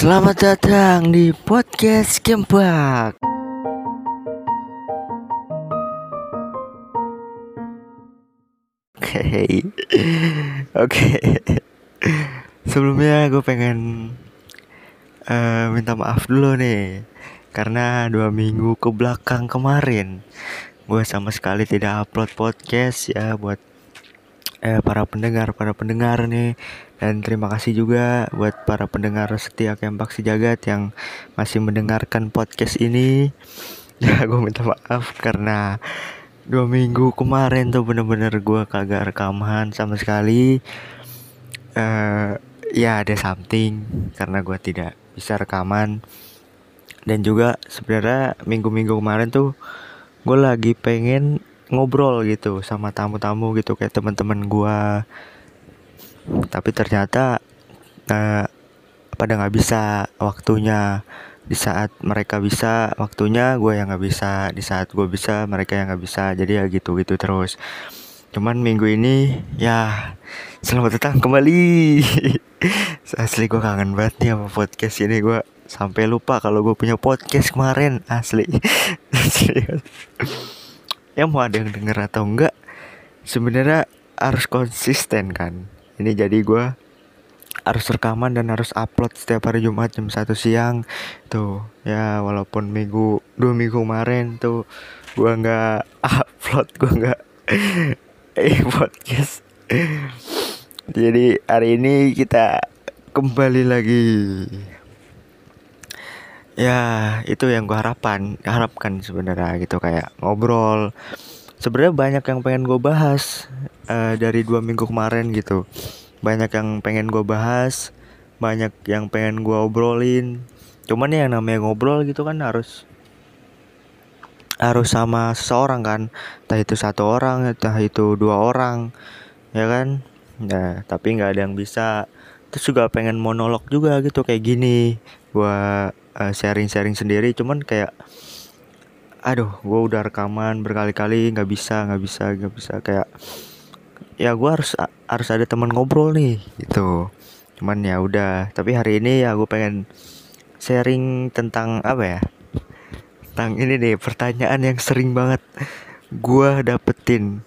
Selamat datang di podcast Kempak. Oke, oke. Sebelumnya gue pengen uh, minta maaf dulu nih, karena dua minggu ke belakang kemarin gue sama sekali tidak upload podcast ya buat eh, para pendengar para pendengar nih dan terima kasih juga buat para pendengar setia Kempak Jagat yang masih mendengarkan podcast ini. Ya gue minta maaf karena dua minggu kemarin tuh bener-bener gue kagak rekaman sama sekali. Uh, ya ada something karena gue tidak bisa rekaman. Dan juga sebenarnya minggu-minggu kemarin tuh gue lagi pengen ngobrol gitu sama tamu-tamu gitu kayak teman-teman gua tapi ternyata uh, pada nggak bisa waktunya di saat mereka bisa waktunya gue yang nggak bisa. Di saat gue bisa mereka yang nggak bisa. Jadi ya gitu gitu terus. Cuman minggu ini ya selamat datang kembali. Asli gue kangen banget nih sama podcast ini. Gue sampai lupa kalau gue punya podcast kemarin. Asli. Asli. Ya mau ada yang denger atau enggak sebenarnya harus konsisten kan ini jadi gue harus rekaman dan harus upload setiap hari Jumat jam satu siang. Tuh ya walaupun minggu dua minggu kemarin tuh gue nggak upload gue nggak eh podcast. Jadi hari ini kita kembali lagi. Ya itu yang gue harapkan harapkan sebenarnya gitu kayak ngobrol sebenarnya banyak yang pengen gue bahas uh, dari dua minggu kemarin gitu. Banyak yang pengen gue bahas banyak yang pengen gue obrolin. Cuman ya yang namanya ngobrol gitu kan harus harus sama seseorang kan. Entah itu satu orang entah itu dua orang ya kan? Ya tapi nggak ada yang bisa. Terus juga pengen monolog juga gitu kayak gini gue uh, sharing-sharing sendiri. Cuman kayak aduh gue udah rekaman berkali-kali nggak bisa nggak bisa nggak bisa. Kayak ya gue harus harus ada teman ngobrol nih gitu. Cuman ya udah tapi hari ini ya gue pengen sharing tentang apa ya? Tentang ini nih pertanyaan yang sering banget gue dapetin.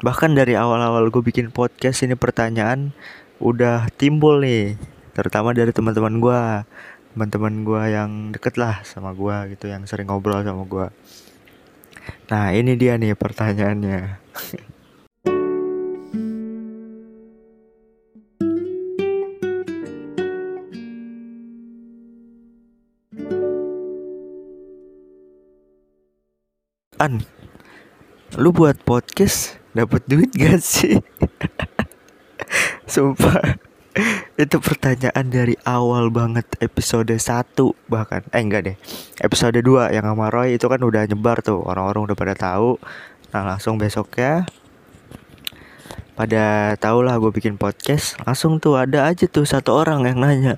Bahkan dari awal-awal gue bikin podcast ini pertanyaan udah timbul nih terutama dari teman-teman gue teman-teman gue yang deket lah sama gue gitu yang sering ngobrol sama gue nah ini dia nih pertanyaannya. An, lu buat podcast dapat duit gak sih? Sumpah itu pertanyaan dari awal banget episode 1 bahkan. Eh enggak deh. Episode 2 yang sama Roy itu kan udah nyebar tuh. Orang-orang udah pada tahu. Nah langsung besoknya. Pada tau lah gue bikin podcast. Langsung tuh ada aja tuh satu orang yang nanya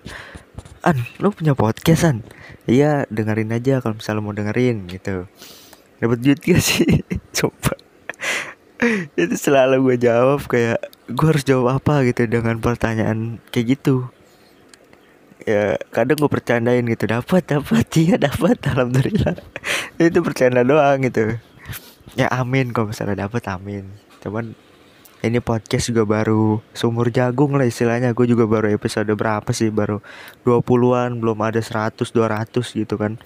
An lu punya podcast An iya dengerin aja kalau misalnya mau dengerin gitu. Dapat duit gak sih? Coba. Itu selalu gue jawab kayak gue harus jawab apa gitu dengan pertanyaan kayak gitu. Ya kadang gue percandain gitu dapat dapat iya dapat alhamdulillah. Itu bercanda doang gitu. Ya amin kalau misalnya dapat amin. Cuman ini podcast juga baru sumur jagung lah istilahnya. Gue juga baru episode berapa sih? Baru 20-an belum ada 100 200 gitu kan.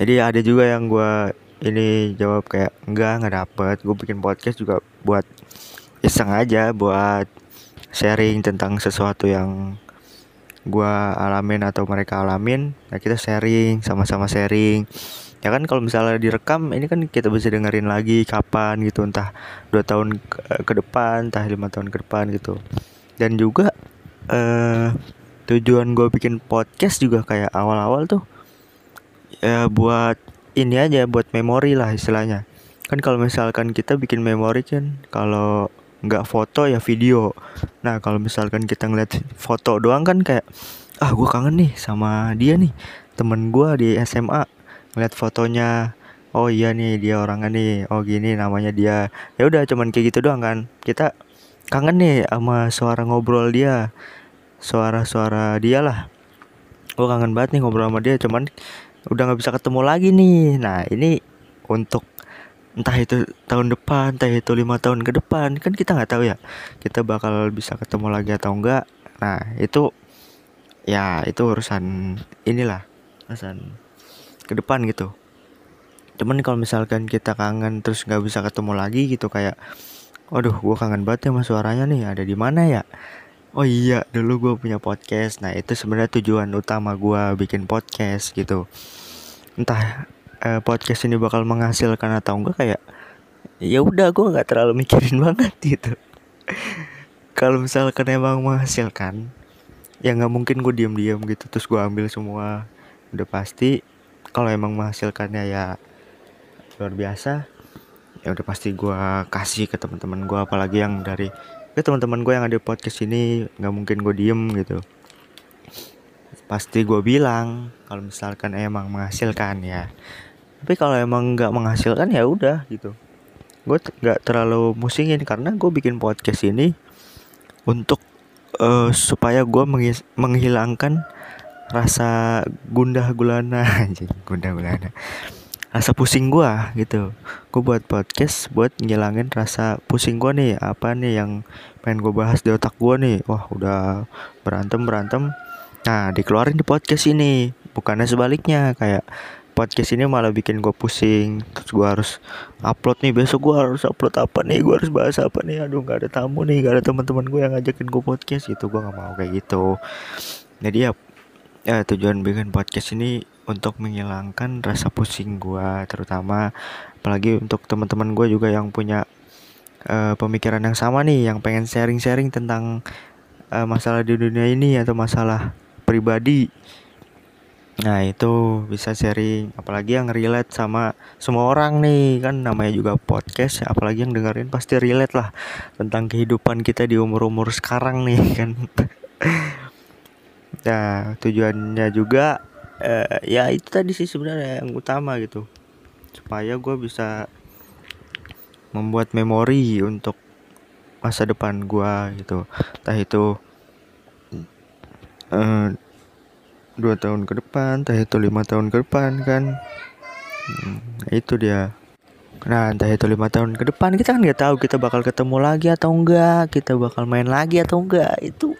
Jadi ada juga yang gue ini jawab kayak enggak nggak dapet gue bikin podcast juga buat iseng aja buat sharing tentang sesuatu yang gue alamin atau mereka alamin. Ya kita sharing sama-sama sharing. Ya kan kalau misalnya direkam ini kan kita bisa dengerin lagi kapan gitu. Entah dua tahun ke, ke depan entah lima tahun ke depan gitu. Dan juga eh, tujuan gue bikin podcast juga kayak awal-awal tuh ya buat ini aja buat memori lah istilahnya. Kan kalau misalkan kita bikin memori kan kalau nggak foto ya video. Nah kalau misalkan kita ngeliat foto doang kan kayak ah gue kangen nih sama dia nih temen gue di SMA ngeliat fotonya oh iya nih dia orangnya nih oh gini namanya dia. Ya udah cuman kayak gitu doang kan. Kita kangen nih sama suara ngobrol dia suara-suara dia lah. Gue kangen banget nih ngobrol sama dia cuman udah nggak bisa ketemu lagi nih. Nah ini untuk entah itu tahun depan entah itu lima tahun ke depan kan kita nggak tahu ya kita bakal bisa ketemu lagi atau enggak nah itu ya itu urusan inilah urusan ke depan gitu cuman kalau misalkan kita kangen terus nggak bisa ketemu lagi gitu kayak Waduh, gue kangen banget ya sama suaranya nih. Ada di mana ya? Oh iya, dulu gue punya podcast. Nah, itu sebenarnya tujuan utama gue bikin podcast gitu. Entah eh, podcast ini bakal menghasilkan atau enggak kayak ya udah gue nggak terlalu mikirin banget gitu. Kalau misalkan emang menghasilkan, ya nggak mungkin gue diam-diam gitu terus gue ambil semua. Udah pasti kalau emang menghasilkannya ya luar biasa ya udah pasti gue kasih ke teman-teman gue apalagi yang dari ke teman-teman gue yang ada podcast ini nggak mungkin gue diem gitu pasti gue bilang kalau misalkan emang menghasilkan ya tapi kalau emang nggak menghasilkan ya udah gitu. Gue nggak terlalu musingin karena gue bikin podcast ini untuk uh, supaya gue menghilangkan rasa gundah gulana. Gundah gulana. Rasa pusing gua gitu. Gua buat podcast buat ngilangin rasa pusing gua nih apa nih yang pengen gua bahas di otak gua nih. Wah udah berantem berantem nah dikeluarin di podcast ini. Bukannya sebaliknya kayak podcast ini malah bikin gue pusing. Terus gue harus upload nih besok gue harus upload apa nih? Gue harus bahas apa nih? Aduh nggak ada tamu nih gak ada teman-teman gue yang ngajakin gue podcast gitu. Gue nggak mau kayak gitu. Jadi ya ya tujuan bikin podcast ini untuk menghilangkan rasa pusing gue terutama apalagi untuk teman-teman gue juga yang punya uh, pemikiran yang sama nih yang pengen sharing-sharing tentang uh, masalah di dunia ini atau masalah pribadi nah itu bisa sharing apalagi yang relate sama semua orang nih. Kan namanya juga podcast apalagi yang dengerin pasti relate lah tentang kehidupan kita di umur-umur sekarang nih kan. Nah tujuannya juga uh, ya itu tadi sih sebenarnya yang utama gitu. Supaya gue bisa membuat memori untuk masa depan gue gitu. Entah itu uh, dua tahun ke depan entah itu lima tahun ke depan kan? Hmm, itu dia. Nah entah itu lima tahun ke depan kita kan nggak tahu kita bakal ketemu lagi atau enggak kita bakal main lagi atau enggak itu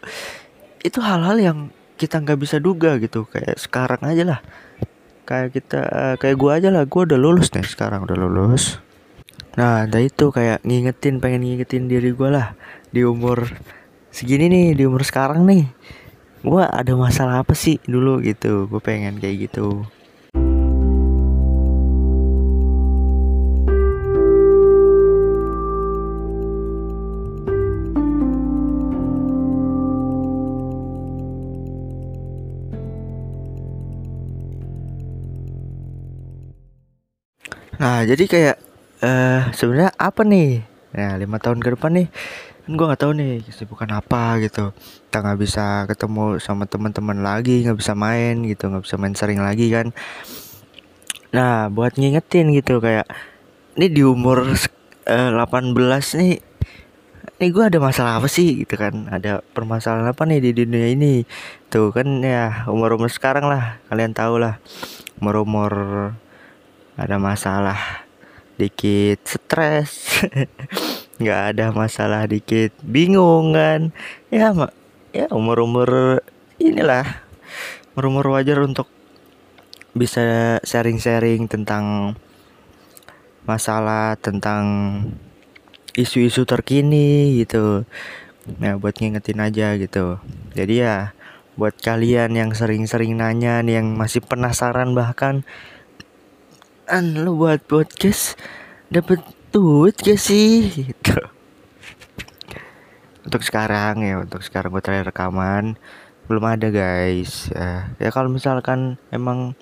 itu hal-hal yang kita nggak bisa duga gitu. Kayak sekarang aja lah. Kayak kita uh, kayak gua aja lah. Gua udah lulus nih sekarang udah lulus. Nah ada itu kayak ngingetin pengen ngingetin diri gua lah. Di umur segini nih di umur sekarang nih gua ada masalah apa sih dulu gitu gue pengen kayak gitu Nah, jadi kayak uh, sebenarnya apa nih? Nah, lima tahun ke depan nih kan gue nggak tahu nih kesibukan apa gitu. Kita nggak bisa ketemu sama teman-teman lagi nggak bisa main gitu nggak bisa main sering lagi kan. Nah buat ngingetin gitu kayak ini di umur uh, 18 nih ini gue ada masalah apa sih? gitu kan. Ada permasalahan apa nih di dunia ini? Tuh kan ya umur umur sekarang lah kalian tahu lah. Umur umur ada masalah dikit stres nggak ada masalah dikit. Bingung kan? Ya ya umur umur inilah. Umur umur wajar untuk bisa sharing sharing tentang masalah tentang isu-isu terkini gitu. Nah buat ngingetin aja gitu. Jadi ya buat kalian yang sering-sering nanya nih yang masih penasaran bahkan an lo buat podcast dapat duit gak sih. Gitu. Untuk sekarang ya untuk sekarang gue terakhir rekaman belum ada guys. Ya, ya kalau misalkan emang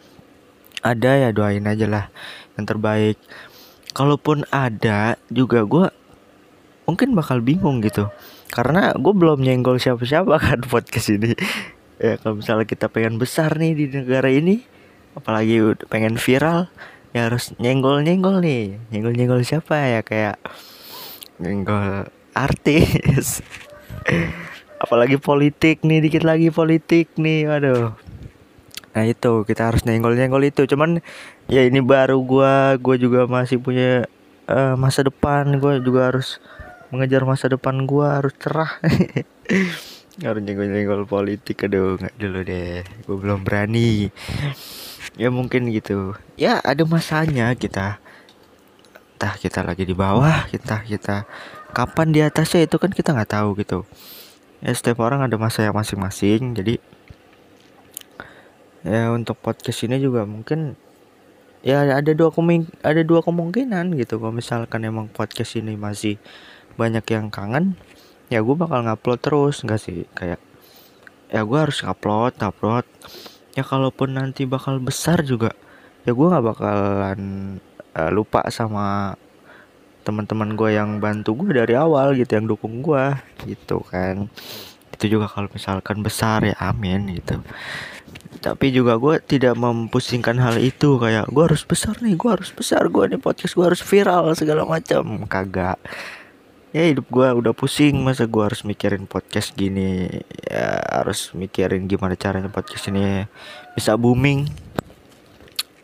ada ya doain aja lah yang terbaik. Kalaupun ada juga gue mungkin bakal bingung gitu. Karena gue belum nyenggol siapa-siapa kan podcast ini. Ya kalau misalnya kita pengen besar nih di negara ini apalagi pengen viral ya harus nyenggol nyenggol nih. Nyenggol nyenggol siapa ya? Kayak nyenggol artis. Apalagi politik nih dikit lagi politik nih. Waduh. Nah itu. Kita harus nyenggol nyenggol itu. Cuman ya ini baru gua gua juga masih punya uh, masa depan. Gua juga harus mengejar masa depan gua harus cerah. Harus nyenggol nyenggol politik. Aduh nggak dulu deh. Gua belum berani ya mungkin gitu. Ya ada masanya kita. Entah kita lagi di bawah kita kita kapan di atasnya itu kan kita nggak tahu gitu. Ya setiap orang ada masa yang masing-masing jadi ya untuk podcast ini juga mungkin ya ada dua kemung ada dua kemungkinan gitu. Kalau misalkan emang podcast ini masih banyak yang kangen ya gue bakal ngupload terus nggak sih? Kayak ya gue harus upload upload ya kalaupun nanti bakal besar juga ya gue nggak bakalan uh, lupa sama teman-teman gue yang bantu gue dari awal gitu yang dukung gue gitu kan. Itu juga kalau misalkan besar ya amin gitu. Tapi juga gue tidak mempusingkan hal itu kayak gue harus besar nih gue harus besar gue nih podcast gue harus viral segala macam. Kagak ya hidup gue udah pusing. Masa gue harus mikirin podcast gini? Ya harus mikirin gimana caranya podcast ini bisa booming.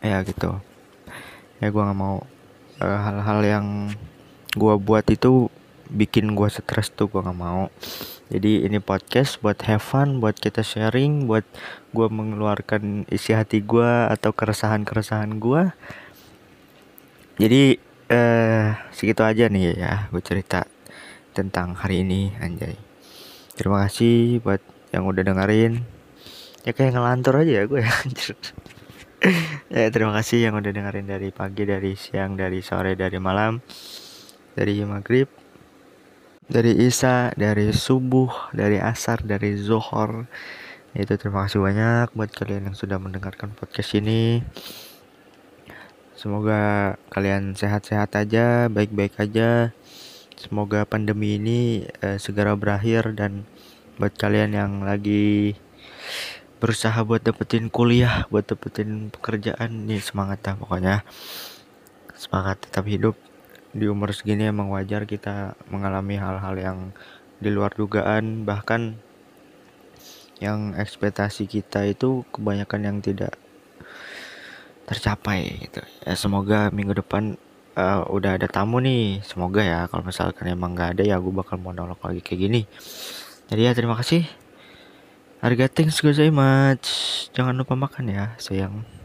Ya gitu. Ya gue nggak mau. Uh, hal-hal yang gue buat itu bikin gue stres tuh gue nggak mau. Jadi ini podcast buat have fun buat kita sharing buat gue mengeluarkan isi hati gue atau keresahan keresahan gue jadi eh segitu aja nih ya gue cerita tentang hari ini anjay. Terima kasih buat yang udah dengerin. Ya kayak ngelantur aja ya gue ya ya terima kasih yang udah dengerin dari pagi dari siang dari sore dari malam dari maghrib dari isya dari subuh dari asar dari zohor itu terima kasih banyak buat kalian yang sudah mendengarkan podcast ini. Semoga kalian sehat-sehat aja baik-baik aja semoga pandemi ini uh, segera berakhir dan buat kalian yang lagi berusaha buat dapetin kuliah buat dapetin pekerjaan nih semangat ya pokoknya. Semangat tetap hidup. Di umur segini emang wajar kita mengalami hal-hal yang di luar dugaan. Bahkan yang ekspektasi kita itu kebanyakan yang tidak tercapai gitu. Ya semoga minggu depan uh, udah ada tamu nih semoga ya kalau misalkan emang nggak ada ya gue bakal monolog lagi kayak gini jadi ya terima kasih Harga thanks much. Jangan lupa makan ya, sayang.